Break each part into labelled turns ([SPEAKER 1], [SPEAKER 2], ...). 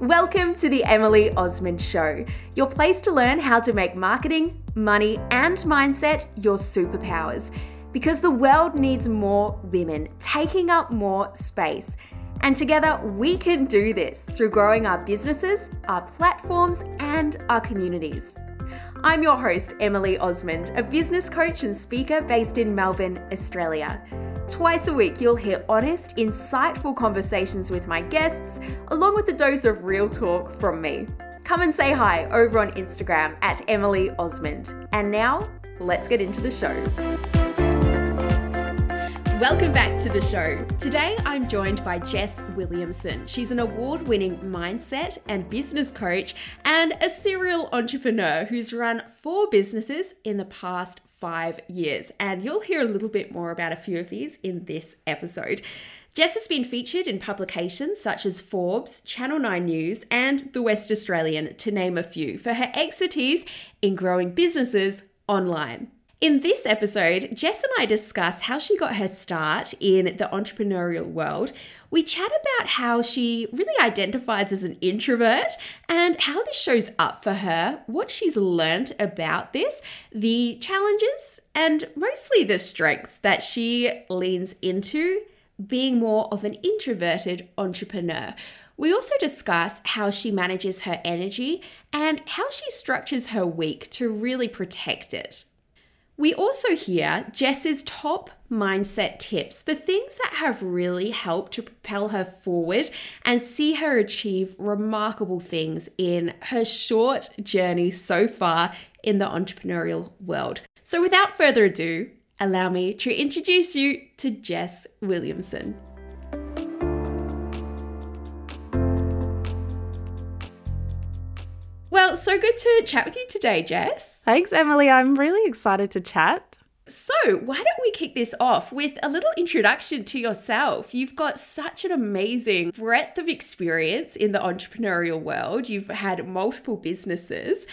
[SPEAKER 1] Welcome to the Emily Osmond Show, your place to learn how to make marketing, money, and mindset your superpowers. Because the world needs more women taking up more space. And together we can do this through growing our businesses, our platforms, and our communities. I'm your host, Emily Osmond, a business coach and speaker based in Melbourne, Australia. Twice a week, you'll hear honest, insightful conversations with my guests, along with a dose of real talk from me. Come and say hi over on Instagram at Emily Osmond. And now, let's get into the show. Welcome back to the show. Today I'm joined by Jess Williamson. She's an award winning mindset and business coach and a serial entrepreneur who's run four businesses in the past five years. And you'll hear a little bit more about a few of these in this episode. Jess has been featured in publications such as Forbes, Channel 9 News, and The West Australian, to name a few, for her expertise in growing businesses online. In this episode, Jess and I discuss how she got her start in the entrepreneurial world. We chat about how she really identifies as an introvert and how this shows up for her, what she's learned about this, the challenges, and mostly the strengths that she leans into being more of an introverted entrepreneur. We also discuss how she manages her energy and how she structures her week to really protect it. We also hear Jess's top mindset tips, the things that have really helped to propel her forward and see her achieve remarkable things in her short journey so far in the entrepreneurial world. So, without further ado, allow me to introduce you to Jess Williamson. Well, so good to chat with you today, Jess.
[SPEAKER 2] Thanks, Emily. I'm really excited to chat.
[SPEAKER 1] So, why don't we kick this off with a little introduction to yourself? You've got such an amazing breadth of experience in the entrepreneurial world. You've had multiple businesses.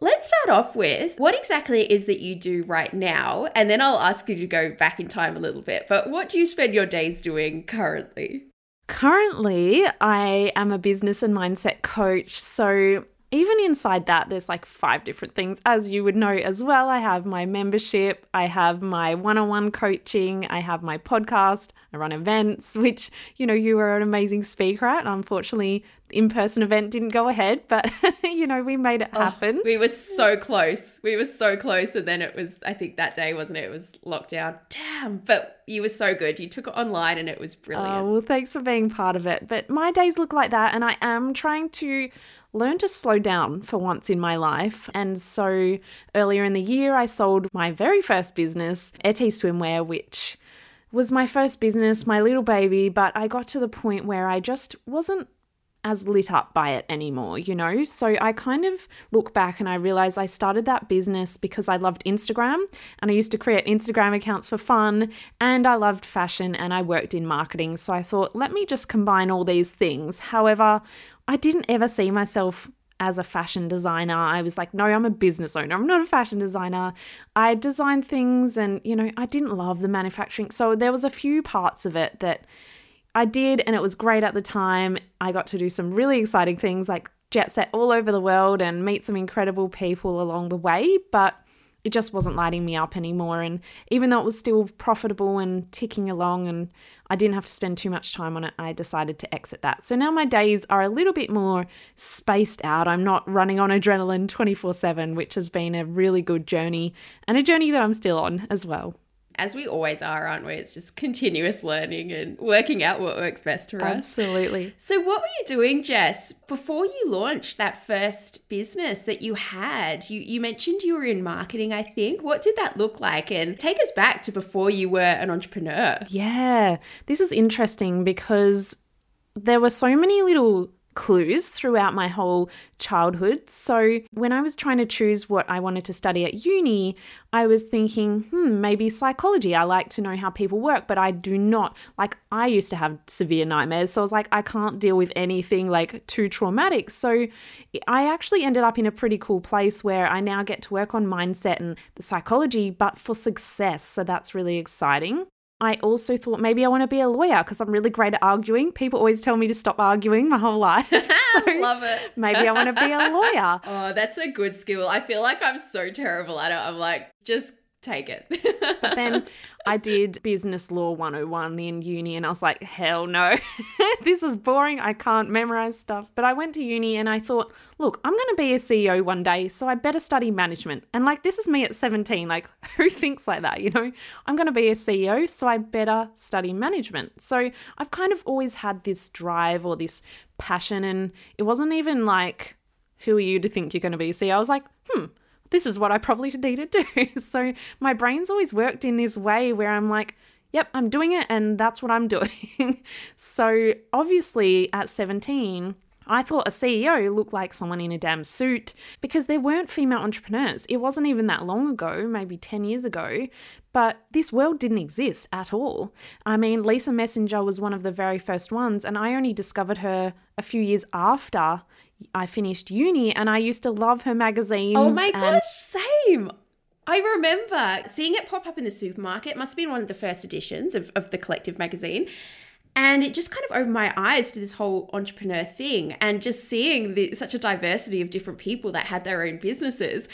[SPEAKER 1] Let's start off with what exactly it is that you do right now, and then I'll ask you to go back in time a little bit. But what do you spend your days doing currently?
[SPEAKER 2] Currently, I am a business and mindset coach. So even inside that, there's like five different things. As you would know as well, I have my membership, I have my one on one coaching, I have my podcast, I run events, which, you know, you were an amazing speaker at. Unfortunately, the in person event didn't go ahead, but, you know, we made it oh, happen.
[SPEAKER 1] Oh, we were so close. We were so close. And then it was, I think that day, wasn't it? It was lockdown. Damn. But you were so good. You took it online and it was oh, brilliant.
[SPEAKER 2] Oh, well, thanks for being part of it. But my days look like that. And I am trying to learn to slow down for once in my life. And so earlier in the year, I sold my very first business, Ete Swimwear, which was my first business, my little baby, but I got to the point where I just wasn't as lit up by it anymore, you know? So I kind of look back and I realize I started that business because I loved Instagram and I used to create Instagram accounts for fun and I loved fashion and I worked in marketing. So I thought, let me just combine all these things. However, I didn't ever see myself as a fashion designer. I was like, no, I'm a business owner. I'm not a fashion designer. I design things and, you know, I didn't love the manufacturing. So there was a few parts of it that I did and it was great at the time. I got to do some really exciting things like jet set all over the world and meet some incredible people along the way, but it just wasn't lighting me up anymore. And even though it was still profitable and ticking along and I didn't have to spend too much time on it, I decided to exit that. So now my days are a little bit more spaced out. I'm not running on adrenaline 24 7, which has been a really good journey and a journey that I'm still on as well
[SPEAKER 1] as we always are, aren't we? It's just continuous learning and working out what works best for
[SPEAKER 2] us. Absolutely.
[SPEAKER 1] So, what were you doing, Jess, before you launched that first business that you had? You, you mentioned you were in marketing, I think. What did that look like? And take us back to before you were an entrepreneur.
[SPEAKER 2] Yeah, this is interesting because there were so many little clues throughout my whole childhood. So, when I was trying to choose what I wanted to study at uni, I was thinking, hmm, maybe psychology. I like to know how people work, but I do not. Like, I used to have severe nightmares. So, I was like, I can't deal with anything like too traumatic. So, I actually ended up in a pretty cool place where I now get to work on mindset and the psychology, but for success. So, that's really exciting. I also thought maybe I want to be a lawyer because I'm really great at arguing. People always tell me to stop arguing my whole life.
[SPEAKER 1] So Love it.
[SPEAKER 2] maybe I want to be a lawyer.
[SPEAKER 1] Oh, that's a good skill. I feel like I'm so terrible at it. I'm like, just take it.
[SPEAKER 2] but then I did business law 101 in uni and I was like, hell no, this is boring. I can't memorize stuff. But I went to uni and I thought, look, I'm going to be a CEO one day, so I better study management. And like, this is me at 17. Like, who thinks like that? You know, I'm going to be a CEO, so I better study management. So I've kind of always had this drive or this passion. And it wasn't even like, who are you to think you're going to be a CEO? I was like, hmm, this is what I probably need to do. so my brain's always worked in this way where I'm like, yep, I'm doing it and that's what I'm doing. so obviously at 17, I thought a CEO looked like someone in a damn suit because there weren't female entrepreneurs. It wasn't even that long ago, maybe 10 years ago, but this world didn't exist at all. I mean, Lisa Messenger was one of the very first ones, and I only discovered her a few years after I finished uni and I used to love her oh magazines.
[SPEAKER 1] Oh my gosh, same. I remember seeing it pop up in the supermarket. It must have been one of the first editions of, of the collective magazine. And it just kind of opened my eyes to this whole entrepreneur thing and just seeing the, such a diversity of different people that had their own businesses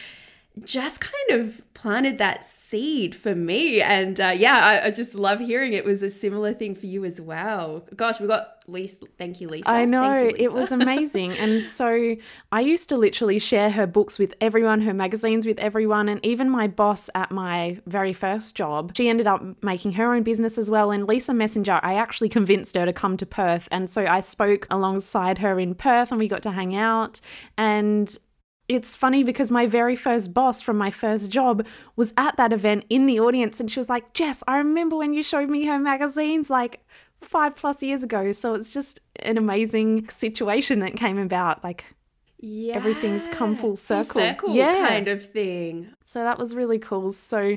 [SPEAKER 1] just kind of planted that seed for me. And uh, yeah, I, I, just love hearing it was a similar thing for you as well. Gosh, we got Lisa. Thank you, Lisa.
[SPEAKER 2] I know,
[SPEAKER 1] you,
[SPEAKER 2] it was amazing. and so I used to literally share her books with everyone, her magazines with everyone. And even my boss at my very first job, she ended up making her own business as well. And Lisa Messenger, I actually convinced her to come to Perth. And so I spoke alongside her in Perth and we got to hang out. And it's funny because my very first boss from my first job was at that event in the audience and she was like, Jess, I remember when you showed me her magazines like five plus years ago. So it's just an amazing situation that came about. Like, yeah, everything's come full circle.
[SPEAKER 1] Full circle yeah. kind of thing.
[SPEAKER 2] So that was really cool. So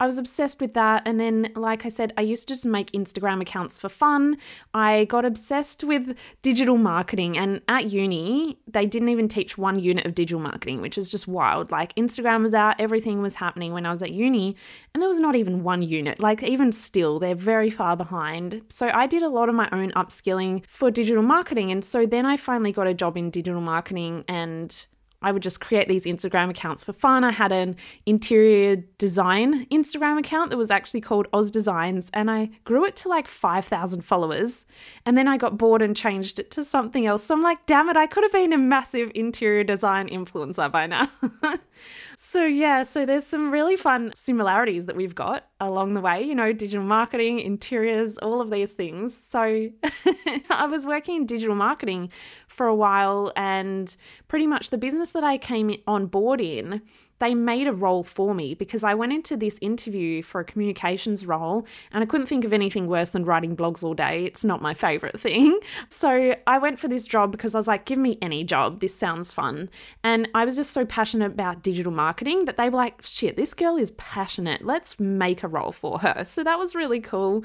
[SPEAKER 2] I was obsessed with that. And then, like I said, I used to just make Instagram accounts for fun. I got obsessed with digital marketing. And at uni, they didn't even teach one unit of digital marketing, which is just wild. Like, Instagram was out, everything was happening when I was at uni, and there was not even one unit. Like, even still, they're very far behind. So I did a lot of my own upskilling for digital marketing. And so then I finally got a job in digital marketing and I would just create these Instagram accounts for fun. I had an interior design Instagram account that was actually called Oz Designs, and I grew it to like 5,000 followers. And then I got bored and changed it to something else. So I'm like, damn it, I could have been a massive interior design influencer by now. so, yeah, so there's some really fun similarities that we've got along the way, you know, digital marketing, interiors, all of these things. So, I was working in digital marketing for a while, and pretty much the business that I came on board in they made a role for me because I went into this interview for a communications role and I couldn't think of anything worse than writing blogs all day. It's not my favorite thing. So I went for this job because I was like, give me any job. This sounds fun. And I was just so passionate about digital marketing that they were like, shit, this girl is passionate. Let's make a role for her. So that was really cool.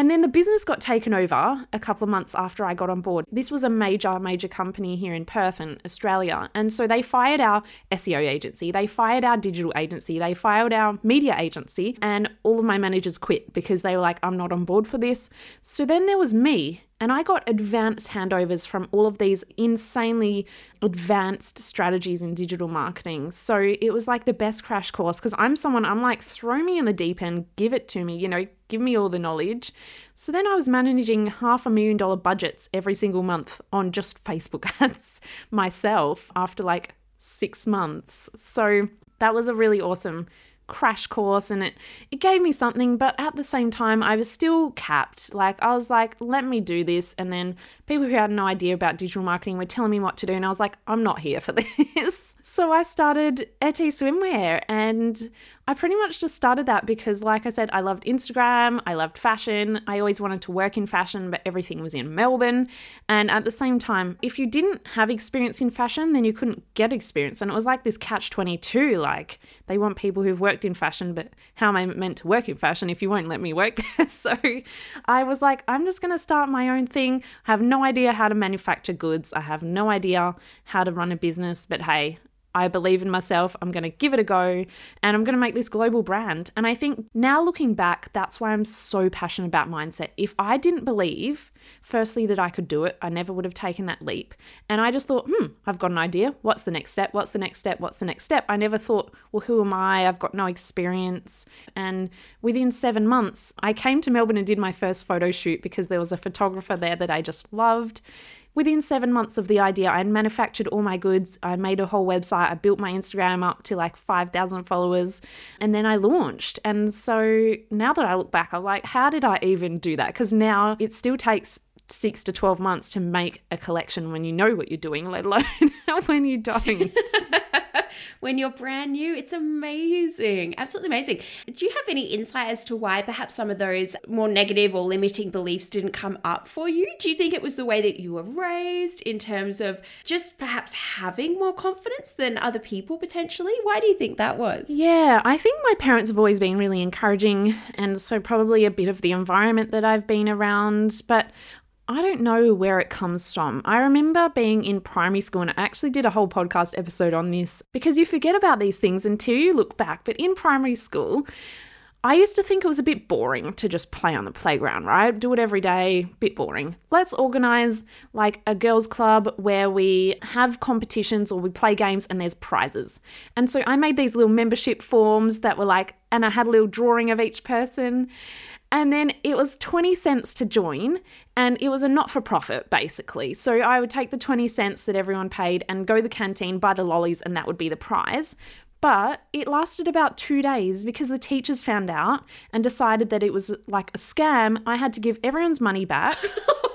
[SPEAKER 2] And then the business got taken over a couple of months after I got on board. This was a major, major company here in Perth in Australia. And so they fired our SEO agency, they fired our digital agency, they fired our media agency, and all of my managers quit because they were like, I'm not on board for this. So then there was me and I got advanced handovers from all of these insanely advanced strategies in digital marketing. So it was like the best crash course because I'm someone, I'm like, throw me in the deep end, give it to me, you know, give me all the knowledge. So then I was managing half a million dollar budgets every single month on just Facebook ads myself after like six months. So that was a really awesome crash course and it it gave me something but at the same time I was still capped. Like I was like let me do this. And then people who had no idea about digital marketing were telling me what to do and I was like I'm not here for this. So I started Ete Swimwear and I pretty much just started that because, like I said, I loved Instagram, I loved fashion. I always wanted to work in fashion, but everything was in Melbourne. And at the same time, if you didn't have experience in fashion, then you couldn't get experience. And it was like this catch 22 like, they want people who've worked in fashion, but how am I meant to work in fashion if you won't let me work there? so I was like, I'm just going to start my own thing. I have no idea how to manufacture goods, I have no idea how to run a business, but hey, I believe in myself. I'm going to give it a go and I'm going to make this global brand. And I think now looking back, that's why I'm so passionate about mindset. If I didn't believe, firstly, that I could do it, I never would have taken that leap. And I just thought, hmm, I've got an idea. What's the next step? What's the next step? What's the next step? I never thought, well, who am I? I've got no experience. And within seven months, I came to Melbourne and did my first photo shoot because there was a photographer there that I just loved. Within seven months of the idea, I manufactured all my goods. I made a whole website. I built my Instagram up to like 5,000 followers. And then I launched. And so now that I look back, I'm like, how did I even do that? Because now it still takes six to 12 months to make a collection when you know what you're doing, let alone when you don't.
[SPEAKER 1] when you're brand new, it's amazing. Absolutely amazing. Do you have any insight as to why perhaps some of those more negative or limiting beliefs didn't come up for you? Do you think it was the way that you were raised in terms of just perhaps having more confidence than other people potentially? Why do you think that was?
[SPEAKER 2] Yeah, I think my parents have always been really encouraging, and so probably a bit of the environment that I've been around. But I don't know where it comes from. I remember being in primary school, and I actually did a whole podcast episode on this because you forget about these things until you look back. But in primary school, I used to think it was a bit boring to just play on the playground, right? Do it every day, bit boring. Let's organize like a girls' club where we have competitions or we play games and there's prizes. And so I made these little membership forms that were like, and I had a little drawing of each person. And then it was 20 cents to join, and it was a not for profit basically. So I would take the 20 cents that everyone paid and go to the canteen, buy the lollies, and that would be the prize. But it lasted about two days because the teachers found out and decided that it was like a scam. I had to give everyone's money back.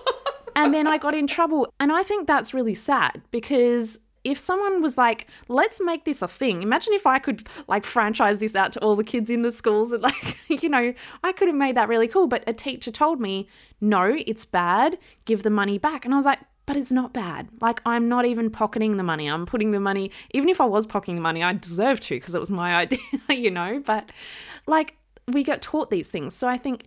[SPEAKER 2] and then I got in trouble. And I think that's really sad because if someone was like, let's make this a thing, imagine if I could like franchise this out to all the kids in the schools and like, you know, I could have made that really cool. But a teacher told me, no, it's bad, give the money back. And I was like, but it's not bad. Like, I'm not even pocketing the money. I'm putting the money, even if I was pocketing the money, I deserve to because it was my idea, you know? But like, we get taught these things. So I think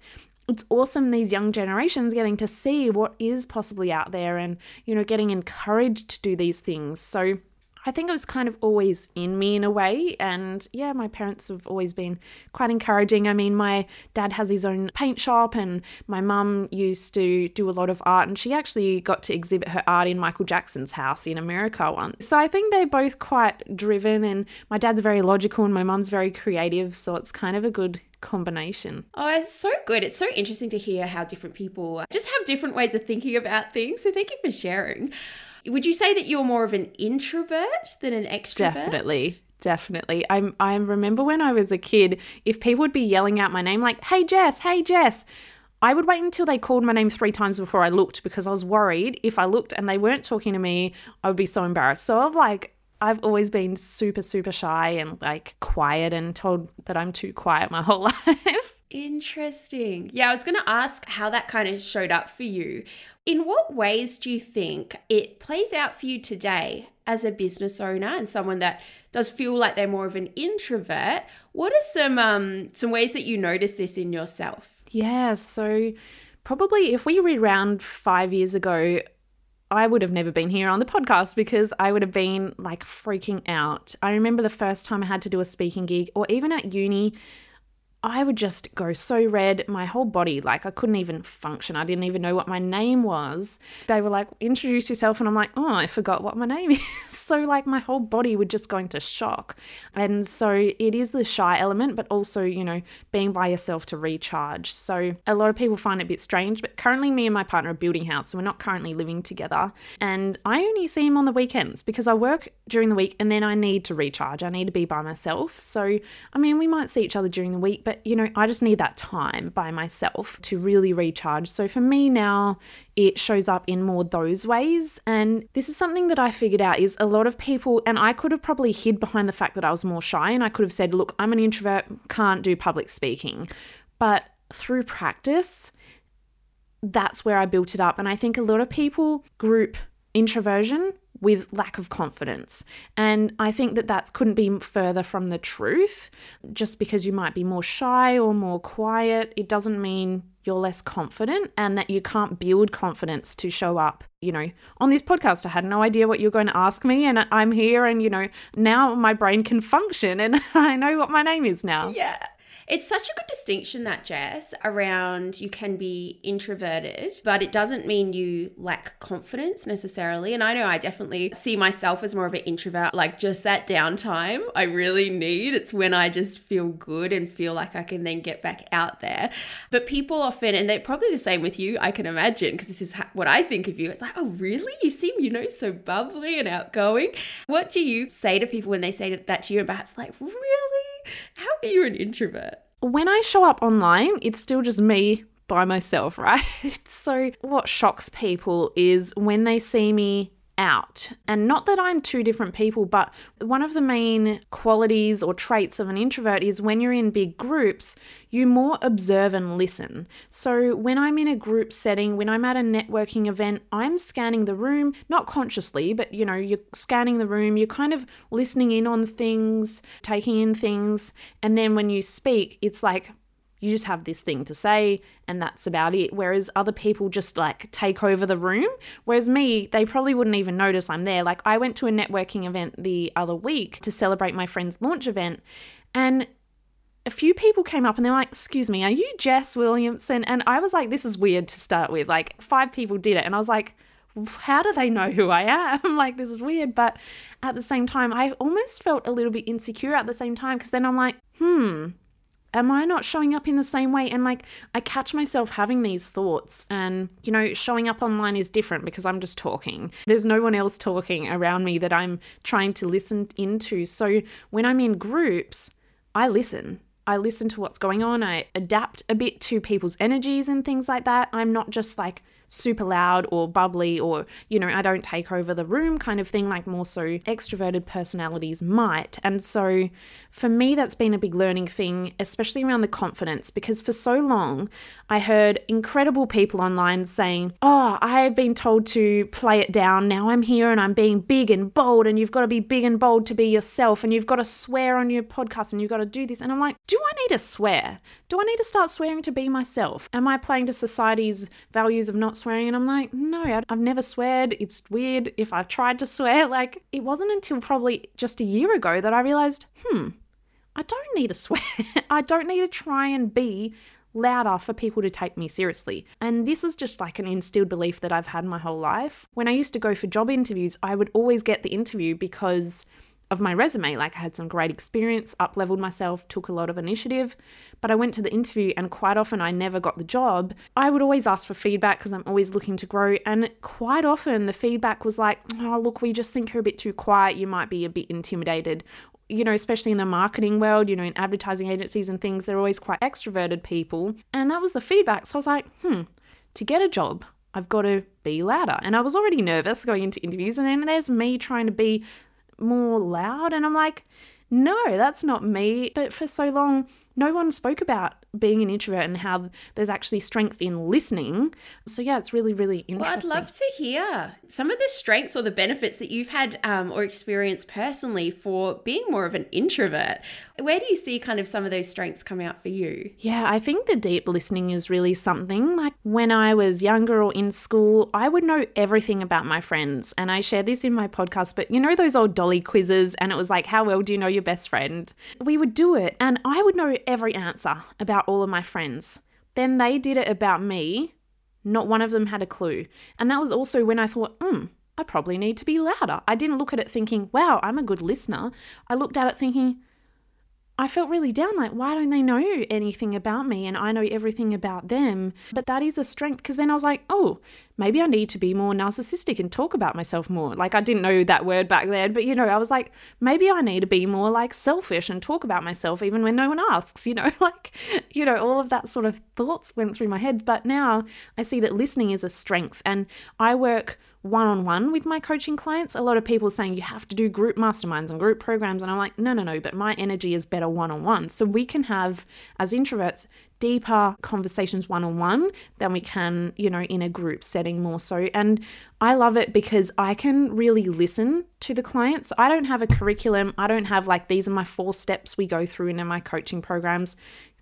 [SPEAKER 2] it's awesome these young generations getting to see what is possibly out there and you know getting encouraged to do these things. So I think it was kind of always in me in a way. And yeah, my parents have always been quite encouraging. I mean, my dad has his own paint shop, and my mum used to do a lot of art, and she actually got to exhibit her art in Michael Jackson's house in America once. So I think they're both quite driven, and my dad's very logical, and my mum's very creative. So it's kind of a good combination.
[SPEAKER 1] Oh, it's so good. It's so interesting to hear how different people just have different ways of thinking about things. So thank you for sharing. Would you say that you're more of an introvert than an extrovert?
[SPEAKER 2] Definitely. Definitely. I'm I remember when I was a kid, if people would be yelling out my name like, "Hey Jess, hey Jess," I would wait until they called my name three times before I looked because I was worried if I looked and they weren't talking to me, I would be so embarrassed. So I've like I've always been super super shy and like quiet and told that I'm too quiet my whole life.
[SPEAKER 1] Interesting. Yeah, I was going to ask how that kind of showed up for you. In what ways do you think it plays out for you today as a business owner and someone that does feel like they're more of an introvert? What are some um some ways that you notice this in yourself?
[SPEAKER 2] Yeah, so probably if we rewound 5 years ago, I would have never been here on the podcast because I would have been like freaking out. I remember the first time I had to do a speaking gig or even at uni I would just go so red, my whole body, like I couldn't even function. I didn't even know what my name was. They were like, introduce yourself. And I'm like, oh, I forgot what my name is. so, like, my whole body would just go into shock. And so, it is the shy element, but also, you know, being by yourself to recharge. So, a lot of people find it a bit strange, but currently, me and my partner are building house. So, we're not currently living together. And I only see him on the weekends because I work during the week and then I need to recharge. I need to be by myself. So, I mean, we might see each other during the week, but you know, I just need that time by myself to really recharge. So for me now, it shows up in more those ways. And this is something that I figured out is a lot of people, and I could have probably hid behind the fact that I was more shy and I could have said, look, I'm an introvert, can't do public speaking. But through practice, that's where I built it up. And I think a lot of people group introversion with lack of confidence. And I think that that couldn't be further from the truth. Just because you might be more shy or more quiet, it doesn't mean you're less confident and that you can't build confidence to show up. You know, on this podcast, I had no idea what you're going to ask me, and I'm here, and you know, now my brain can function and I know what my name is now.
[SPEAKER 1] Yeah. It's such a good distinction that Jess around you can be introverted, but it doesn't mean you lack confidence necessarily. And I know I definitely see myself as more of an introvert, like just that downtime I really need. It's when I just feel good and feel like I can then get back out there. But people often, and they're probably the same with you, I can imagine, because this is what I think of you. It's like, oh, really? You seem, you know, so bubbly and outgoing. What do you say to people when they say that to you and perhaps like, really? How are you an introvert?
[SPEAKER 2] When I show up online, it's still just me by myself, right? so, what shocks people is when they see me out. And not that I'm two different people, but one of the main qualities or traits of an introvert is when you're in big groups, you more observe and listen. So when I'm in a group setting, when I'm at a networking event, I'm scanning the room, not consciously, but you know, you're scanning the room, you're kind of listening in on things, taking in things. And then when you speak, it's like, you just have this thing to say and that's about it. Whereas other people just like take over the room. Whereas me, they probably wouldn't even notice I'm there. Like I went to a networking event the other week to celebrate my friend's launch event and a few people came up and they're like, Excuse me, are you Jess Williamson? And I was like, This is weird to start with. Like, five people did it. And I was like, How do they know who I am? like, this is weird. But at the same time, I almost felt a little bit insecure at the same time because then I'm like, Hmm, am I not showing up in the same way? And like, I catch myself having these thoughts, and you know, showing up online is different because I'm just talking. There's no one else talking around me that I'm trying to listen into. So when I'm in groups, I listen. I listen to what's going on. I adapt a bit to people's energies and things like that. I'm not just like, super loud or bubbly or, you know, I don't take over the room kind of thing, like more so extroverted personalities might. And so for me, that's been a big learning thing, especially around the confidence, because for so long I heard incredible people online saying, Oh, I have been told to play it down. Now I'm here and I'm being big and bold, and you've got to be big and bold to be yourself, and you've got to swear on your podcast, and you've got to do this. And I'm like, Do I need to swear? Do I need to start swearing to be myself? Am I playing to society's values of not swearing. And I'm like, no, I've never sweared. It's weird if I've tried to swear. Like, it wasn't until probably just a year ago that I realized, hmm, I don't need to swear. I don't need to try and be louder for people to take me seriously. And this is just like an instilled belief that I've had my whole life. When I used to go for job interviews, I would always get the interview because of my resume. Like I had some great experience, up leveled myself, took a lot of initiative, but I went to the interview and quite often I never got the job. I would always ask for feedback because I'm always looking to grow. And quite often the feedback was like, oh, look, we just think you're a bit too quiet. You might be a bit intimidated. You know, especially in the marketing world, you know, in advertising agencies and things, they're always quite extroverted people. And that was the feedback. So I was like, hmm, to get a job, I've got to be louder. And I was already nervous going into interviews. And then there's me trying to be more loud. And I'm like, no, that's not me. But for so long, no one spoke about being an introvert and how there's actually strength in listening. So yeah, it's really, really interesting.
[SPEAKER 1] Well, I'd love to hear some of the strengths or the benefits that you've had um, or experienced personally for being more of an introvert. Where do you see kind of some of those strengths come out for you?
[SPEAKER 2] Yeah, I think the deep listening is really something. Like when I was younger or in school, I would know everything about my friends. And I share this in my podcast, but you know those old dolly quizzes and it was like, how well do you know your best friend? We would do it and I would know every answer about all of my friends. Then they did it about me. Not one of them had a clue. And that was also when I thought, hmm, I probably need to be louder. I didn't look at it thinking, wow, I'm a good listener. I looked at it thinking, I felt really down like, why don't they know anything about me and I know everything about them? But that is a strength because then I was like, oh, maybe I need to be more narcissistic and talk about myself more. Like, I didn't know that word back then, but you know, I was like, maybe I need to be more like selfish and talk about myself even when no one asks, you know, like, you know, all of that sort of thoughts went through my head. But now I see that listening is a strength and I work one on one with my coaching clients. A lot of people saying you have to do group masterminds and group programs. And I'm like, no, no, no, but my energy is better one on one. So we can have, as introverts, deeper conversations one on one than we can, you know, in a group setting more so. And I love it because I can really listen to the clients. I don't have a curriculum, I don't have like these are my four steps we go through in my coaching programs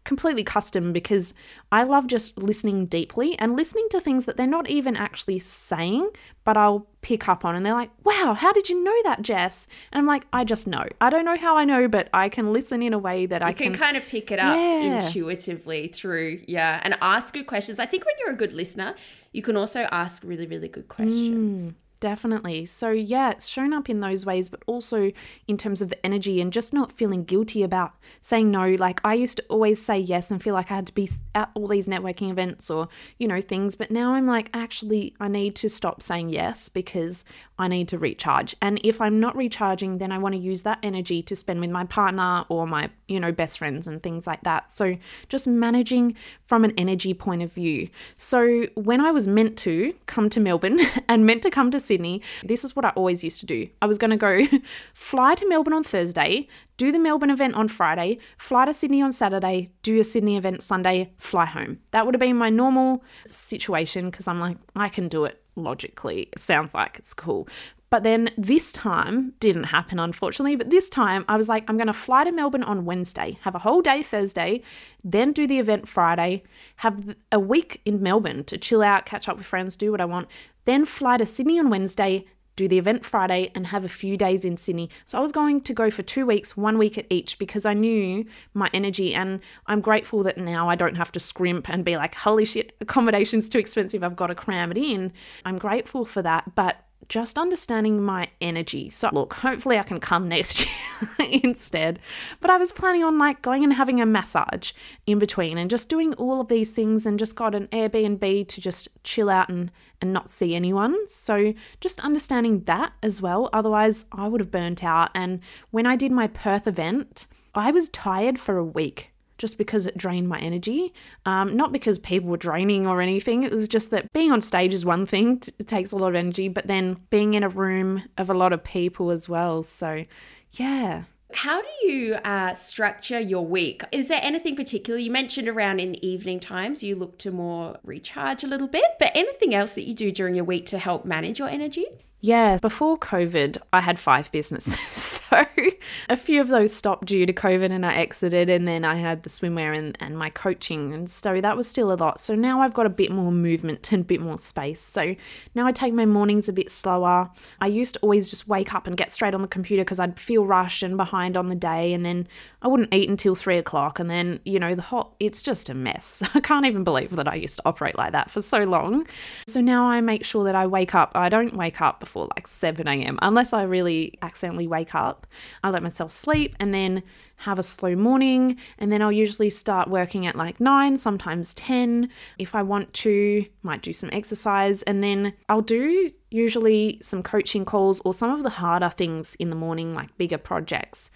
[SPEAKER 2] completely custom because I love just listening deeply and listening to things that they're not even actually saying, but I'll pick up on. And they're like, wow, how did you know that, Jess? And I'm like, I just know. I don't know how I know, but I can listen in a way that
[SPEAKER 1] you
[SPEAKER 2] I
[SPEAKER 1] can,
[SPEAKER 2] can.
[SPEAKER 1] kind of pick it up
[SPEAKER 2] Yeah.
[SPEAKER 1] intuitively through, yeah, and ask good questions. I think when you're a good listener, you can also ask really, really good questions. Mm.
[SPEAKER 2] Definitely. So, yeah, it's shown up in those ways, but also in terms of the energy and just not feeling guilty about saying no. Like, I used to always say yes and feel like I had to be at all these networking events or, you know, things. But now I'm like, actually, I need to stop saying yes because I need to recharge. And if I'm not recharging, then I want to use that energy to spend with my partner or my, you know, best friends and things like that. So, just managing from an energy point of view. So, when I was meant to come to Melbourne and meant to come to Sydney, this is what I always used to do. I was going to go fly to Melbourne on Thursday, do the Melbourne event on Friday, fly to Sydney on Saturday, do a Sydney event Sunday, fly home. That would have been my normal situation because I'm like, I can do it logically. Sounds like it's cool. But then this time didn't happen, unfortunately. But this time I was like, I'm going to fly to Melbourne on Wednesday, have a whole day Thursday, then do the event Friday, have a week in Melbourne to chill out, catch up with friends, do what I want, then fly to Sydney on Wednesday, do the event Friday, and have a few days in Sydney. So I was going to go for two weeks, one week at each, because I knew my energy. And I'm grateful that now I don't have to scrimp and be like, holy shit, accommodation's too expensive. I've got to cram it in. I'm grateful for that. But just understanding my energy. So, look, hopefully I can come next year instead. But I was planning on like going and having a massage in between and just doing all of these things and just got an Airbnb to just chill out and, and not see anyone. So, just understanding that as well. Otherwise, I would have burnt out. And when I did my Perth event, I was tired for a week just because it drained my energy. Um, not because people were draining or anything. It was just that being on stage is one thing, t- it takes a lot of energy, but then being in a room of a lot of people as well. So, yeah.
[SPEAKER 1] How do you uh, structure your week? Is there anything particular you mentioned around in the evening times you look to more recharge a little bit, but anything else that you do during your week to help manage your energy?
[SPEAKER 2] Yeah, before COVID, I had five businesses. So a few of those stopped due to COVID and I exited, and then I had the swimwear and, and my coaching. And so that was still a lot. So now I've got a bit more movement and a bit more space. So now I take my mornings a bit slower. I used to always just wake up and get straight on the computer because I'd feel rushed and behind on the day. And then I wouldn't eat until three o'clock. And then, you know, the hot, it's just a mess. I can't even believe that I used to operate like that for so long. So now I make sure that I wake up. I don't wake up before like 7 a.m. unless I really accidentally wake up. I let myself sleep and then have a slow morning. And then I'll usually start working at like 9, sometimes 10. If I want to, might do some exercise. And then I'll do usually some coaching calls or some of the harder things in the morning, like bigger projects.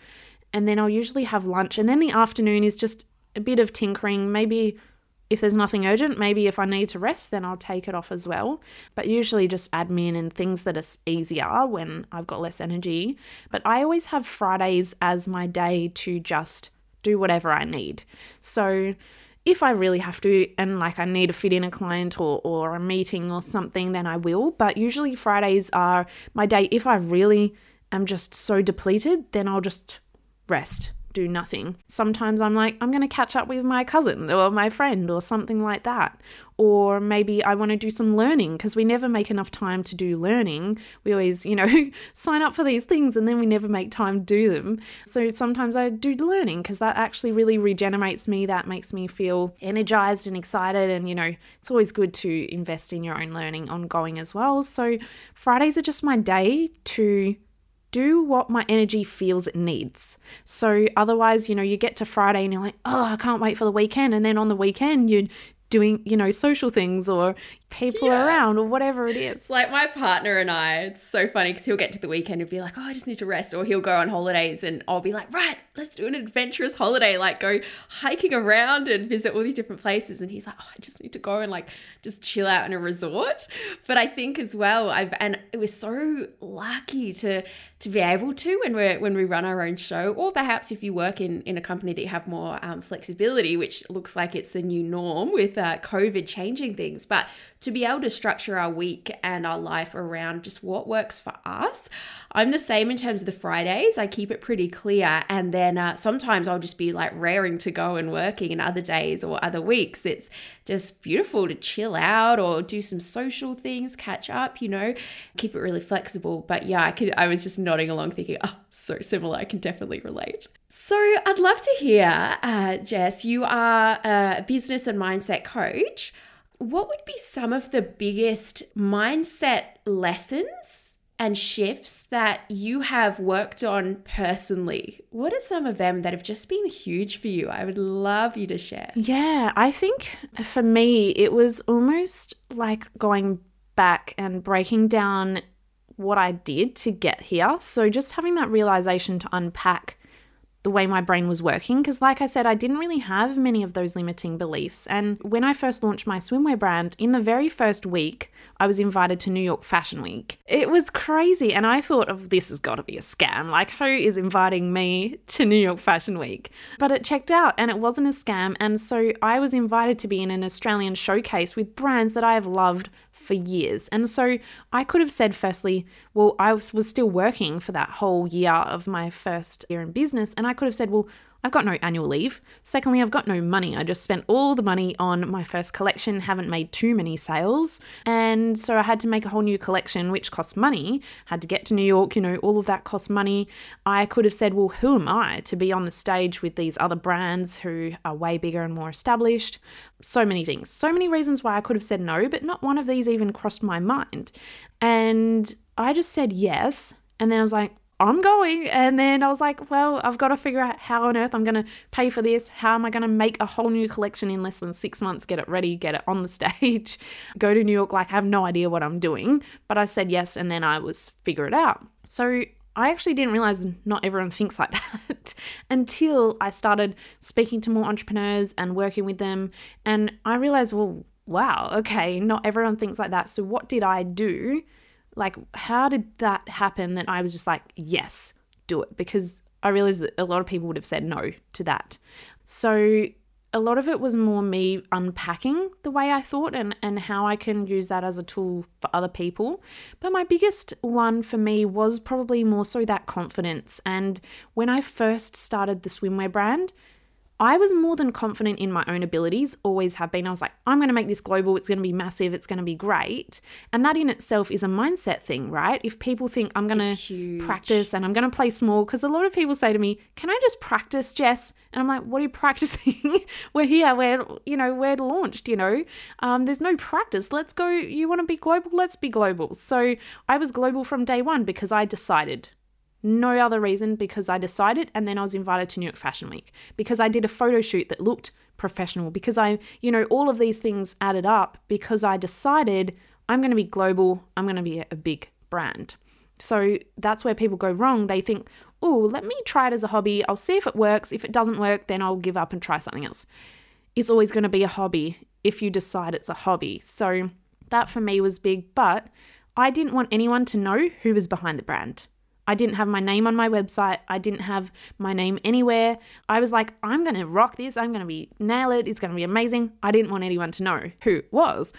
[SPEAKER 2] And then I'll usually have lunch. And then the afternoon is just a bit of tinkering, maybe if there's nothing urgent, maybe if I need to rest, then I'll take it off as well. But usually just admin and things that are easier when I've got less energy. But I always have Fridays as my day to just do whatever I need. So if I really have to and like I need to fit in a client or, or a meeting or something, then I will. But usually Fridays are my day. If I really am just so depleted, then I'll just rest do nothing. Sometimes I'm like, I'm going to catch up with my cousin or my friend or something like that. Or maybe I want to do some learning because we never make enough time to do learning. We always, you know, sign up for these things and then we never make time to do them. So sometimes I do learning because that actually really regenerates me. That makes me feel energized and excited. And, you know, it's always good to invest in your own learning ongoing as well. So Fridays are just my day to do what my energy feels it needs. So otherwise, you know, you get to Friday and you're like, oh, I can't wait for the weekend. And then on the weekend, you're doing, you know, social things or people
[SPEAKER 1] Yeah.
[SPEAKER 2] around or whatever it is.
[SPEAKER 1] It's like my partner and I, it's so funny because he'll get to the weekend and be like, oh, I just need to rest. Or he'll go on holidays and I'll be like, right, let's do an adventurous holiday, like go hiking around and visit all these different places. And he's like, oh, I just need to go and like just chill out in a resort. But I think as well, I've, and it was so lucky to, to be able to when we're, when we run our own show, or perhaps if you work in, in a company that you have more um, flexibility, which looks like it's the new norm with COVID changing things. But to be able to structure our week and our life around just what works for us. I'm the same in terms of the Fridays. I keep it pretty clear. And then uh, sometimes I'll just be like raring to go and working, and other days or other weeks, it's just beautiful to chill out or do some social things, catch up, you know, keep it really flexible. But yeah, I could, I was just nodding along thinking, oh, so similar. I can definitely relate. So I'd love to hear, uh, Jess, you are a business and mindset coach. What would be some of the biggest mindset lessons and shifts that you have worked on personally? What are some of them that have just been huge for you? I would love you to share.
[SPEAKER 2] Yeah, I think for me, it was almost like going back and breaking down what I did to get here. So just having that realization to unpack the way my brain was working. Because, like I said, I didn't really have many of those limiting beliefs. And when I first launched my swimwear brand, in the very first week, I was invited to New York Fashion Week. It was crazy. And I thought, of oh, this has got to be a scam. Like, who is inviting me to New York Fashion Week? But it checked out and it wasn't a scam. And so I was invited to be in an Australian showcase with brands that I have loved for years. And so I could have said, firstly, well, I was, still working for that whole year of my first year in business. And I could have said, well, I've got no annual leave. Secondly, I've got no money. I just spent all the money on my first collection, haven't made too many sales. And so I had to make a whole new collection, which cost money. Had to get to New York, you know, all of that cost money. I could have said, well, who am I to be on the stage with these other brands who are way bigger and more established? So many things. So many reasons why I could have said no, but not one of these even crossed my mind. And I just said yes. And then I was like, I'm going. And then I was like, well, I've got to figure out how on earth I'm going to pay for this. How am I going to make a whole new collection in less than six months, get it ready, get it on the stage, go to New York? Like, I have no idea what I'm doing. But I said yes, and then I was figure it out. So I actually didn't realize not everyone thinks like that until I started speaking to more entrepreneurs and working with them. And I realized, well, wow, okay, not everyone thinks like that. So what did I do? Like, how did that happen that I was just like, yes, do it? Because I realized that a lot of people would have said no to that. So, a lot of it was more me unpacking the way I thought and, and how I can use that as a tool for other people. But my biggest one for me was probably more so that confidence. And when I first started the swimwear brand, I was more than confident in my own abilities, always have been. I was like, I'm going to make this global, it's going to be massive, it's going to be great. And that in itself is a mindset thing, right? If people think I'm going to practice and I'm going to play small, because a lot of people say to me, Can I just practice, Jess? And I'm like, What are you practicing? we're here, we're, you know, we're launched, you know, um, there's no practice. Let's go. You want to be global? Let's be global. So I was global from day one because I decided no other reason because I decided, and then I was invited to New York Fashion Week because I did a photo shoot that looked professional. Because I, you know, all of these things added up because I decided I'm going to be global, I'm going to be a big brand. So that's where people go wrong. They think, oh, let me try it as a hobby. I'll see if it works. If it doesn't work, then I'll give up and try something else. It's always going to be a hobby if you decide it's a hobby. So that for me was big, but I didn't want anyone to know who was behind the brand. I didn't have my name on my website. I didn't have my name anywhere. I was like, I'm going to rock this. I'm going to be nail it. It's going to be amazing. I didn't want anyone to know who it was.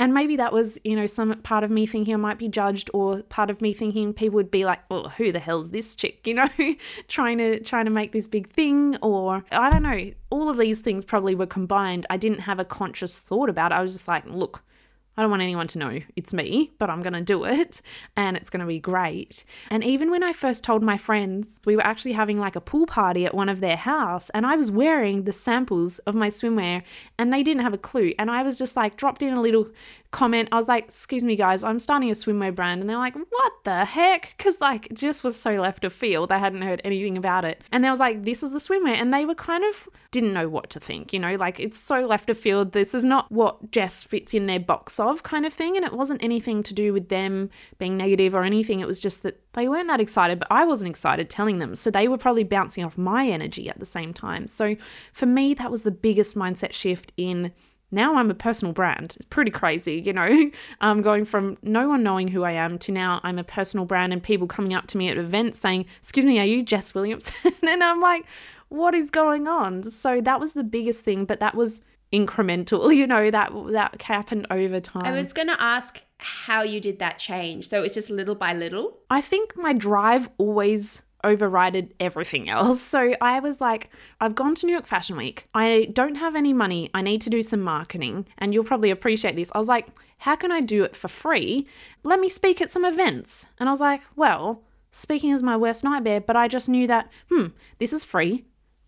[SPEAKER 2] And maybe that was, you know, some part of me thinking I might be judged or part of me thinking people would be like, "Well, who the hell's this chick?" you know, trying to trying to make this big thing or I don't know. All of these things probably were combined. I didn't have a conscious thought about it. I was just like, "Look, I don't want anyone to know it's me, but I'm going to do it and it's going to be great. And even when I first told my friends, we were actually having like a pool party at one of their house and I was wearing the samples of my swimwear and they didn't have a clue. And I was just like dropped in a little comment. I was like, excuse me, guys, I'm starting a swimwear brand. And they're like, what the heck? Because, like, just was so left of field. They hadn't heard anything about it. And they was like, this is the swimwear. And they were kind of didn't know what to think, you know, like it's so left of field. This is not what Jess fits in their box of kind of thing. And it wasn't anything to do with them being negative or anything. It was just that they weren't that excited, but I wasn't excited telling them. So they were probably bouncing off my energy at the same time. So for me, that was the biggest mindset shift in now I'm a personal brand. It's pretty crazy, you know, um, going from no one knowing who I am to now I'm a personal brand and people coming up to me at events saying, Excuse me, are you Jess Williamson? and I'm like, What is going on? So that was the biggest thing, but that was incremental, you know, that that happened over time.
[SPEAKER 1] I was going to ask how you did that change. So it's just little by little?
[SPEAKER 2] I think my drive always overrided everything else. So I was like, I've gone to New York Fashion Week. I don't have any money. I need to do some marketing. And you'll probably appreciate this. I was like, how can I do it for free? Let me speak at some events. And I was like, well, speaking is my worst nightmare, but I just knew that, hmm, this is free.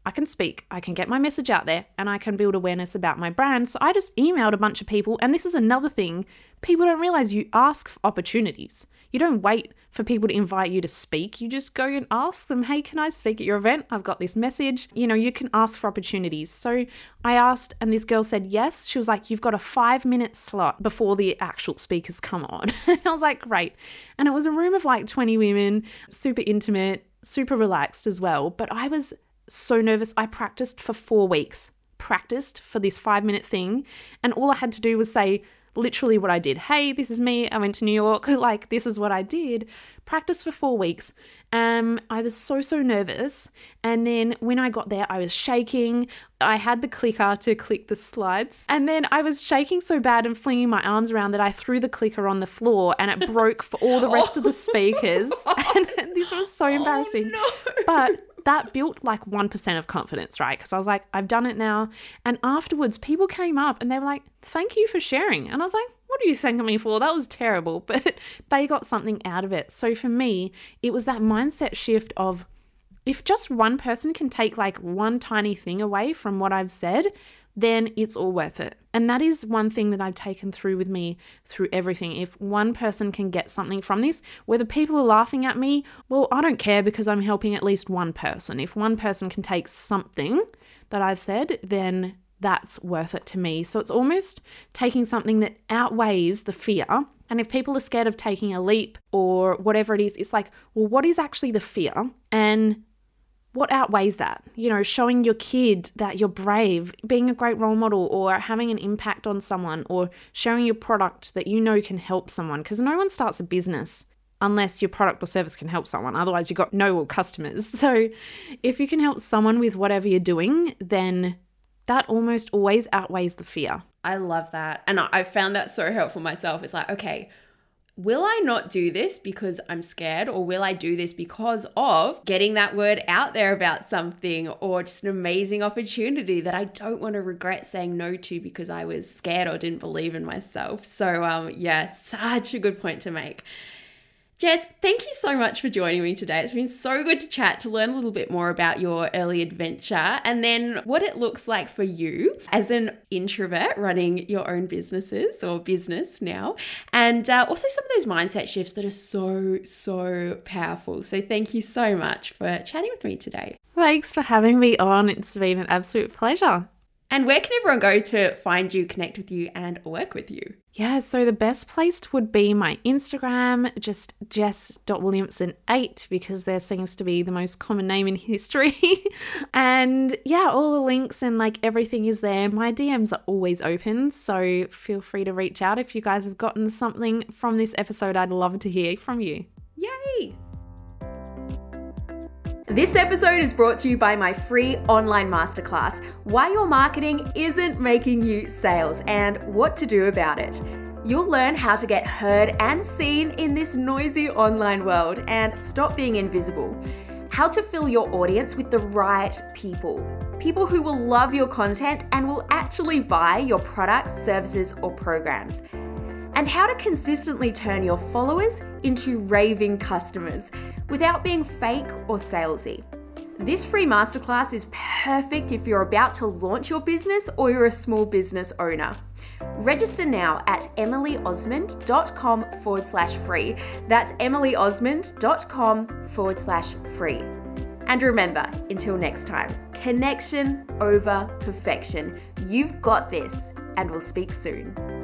[SPEAKER 2] I can speak, I can get my message out there, and I can build awareness about my brand. So I just emailed a bunch of people. And this is another thing people don't realize you ask for opportunities. You don't wait for people to invite you to speak. You just go and ask them, hey, can I speak at your event? I've got this message. You know, you can ask for opportunities. So I asked, and this girl said yes. She was like, you've got a five minute slot before the actual speakers come on. and I was like, great. And it was a room of like 20 women, super intimate, super relaxed as well. But I was so nervous. I practiced for four weeks, practiced for this five minute thing. And all I had to do was say, literally what I did. Hey, this is me. I went to New York. Like, this is what I did. Practice for four weeks. Um, I was so, so nervous. And then when I got there, I was shaking. I had the clicker to click the slides. And then I was shaking so bad and flinging my arms around that I threw the clicker on the floor and it broke for all the rest of the speakers. and this was so embarrassing.
[SPEAKER 1] Oh, no.
[SPEAKER 2] But that built like 1% of confidence, right? Because I was like, I've done it now. And afterwards, people came up and they were like, thank you for sharing. And I was like, what are you thanking me for? That was terrible. But they got something out of it. So for me, it was that mindset shift of if just one person can take like one tiny thing away from what I've said, then it's all worth it. And that is one thing that I've taken through with me through everything. If one person can get something from this, whether people are laughing at me, well, I don't care because I'm helping at least one person. If one person can take something that I've said, then that's worth it to me. So it's almost taking something that outweighs the fear. And if people are scared of taking a leap or whatever it is, it's like, well, what is actually the fear? And what outweighs that? You know, showing your kid that you're brave, being a great role model, or having an impact on someone, or sharing your product that you know can help someone. Because no one starts a business unless your product or service can help someone. Otherwise, you've got no customers. So if you can help someone with whatever you're doing, then that almost always outweighs the fear.
[SPEAKER 1] I love that. And I found that so helpful myself. It's like, okay, will I not do this because I'm scared, or will I do this because of getting that word out there about something, or just an amazing opportunity that I don't want to regret saying no to because I was scared or didn't believe in myself? So, um, yeah, such a good point to make. Jess, thank you so much for joining me today. It's been so good to chat to learn a little bit more about your early adventure and then what it looks like for you as an introvert running your own businesses or business now, and uh, also some of those mindset shifts that are so, so powerful. So, thank you so much for chatting with me today.
[SPEAKER 2] Thanks for having me on. It's been an absolute pleasure.
[SPEAKER 1] And where can everyone go to find you, connect with you, and work with you?
[SPEAKER 2] Yeah, so the best place would be my Instagram, just jess.williamson8, because there seems to be the most common name in history. and yeah, all the links and like everything is there. My DMs are always open, so feel free to reach out if you guys have gotten something from this episode. I'd love to hear from you.
[SPEAKER 1] Yay! This episode is brought to you by my free online masterclass Why Your Marketing Isn't Making You Sales and What to Do About It. You'll learn how to get heard and seen in this noisy online world and stop being invisible. How to fill your audience with the right people. People who will love your content and will actually buy your products, services, or programs and how to consistently turn your followers into raving customers without being fake or salesy. This free masterclass is perfect if you're about to launch your business or you're a small business owner. Register now at emilyosmond.com forward slash free. That's emilyosmond.com forward slash free. And remember, until next time, connection over perfection. You've got this, and we'll speak soon.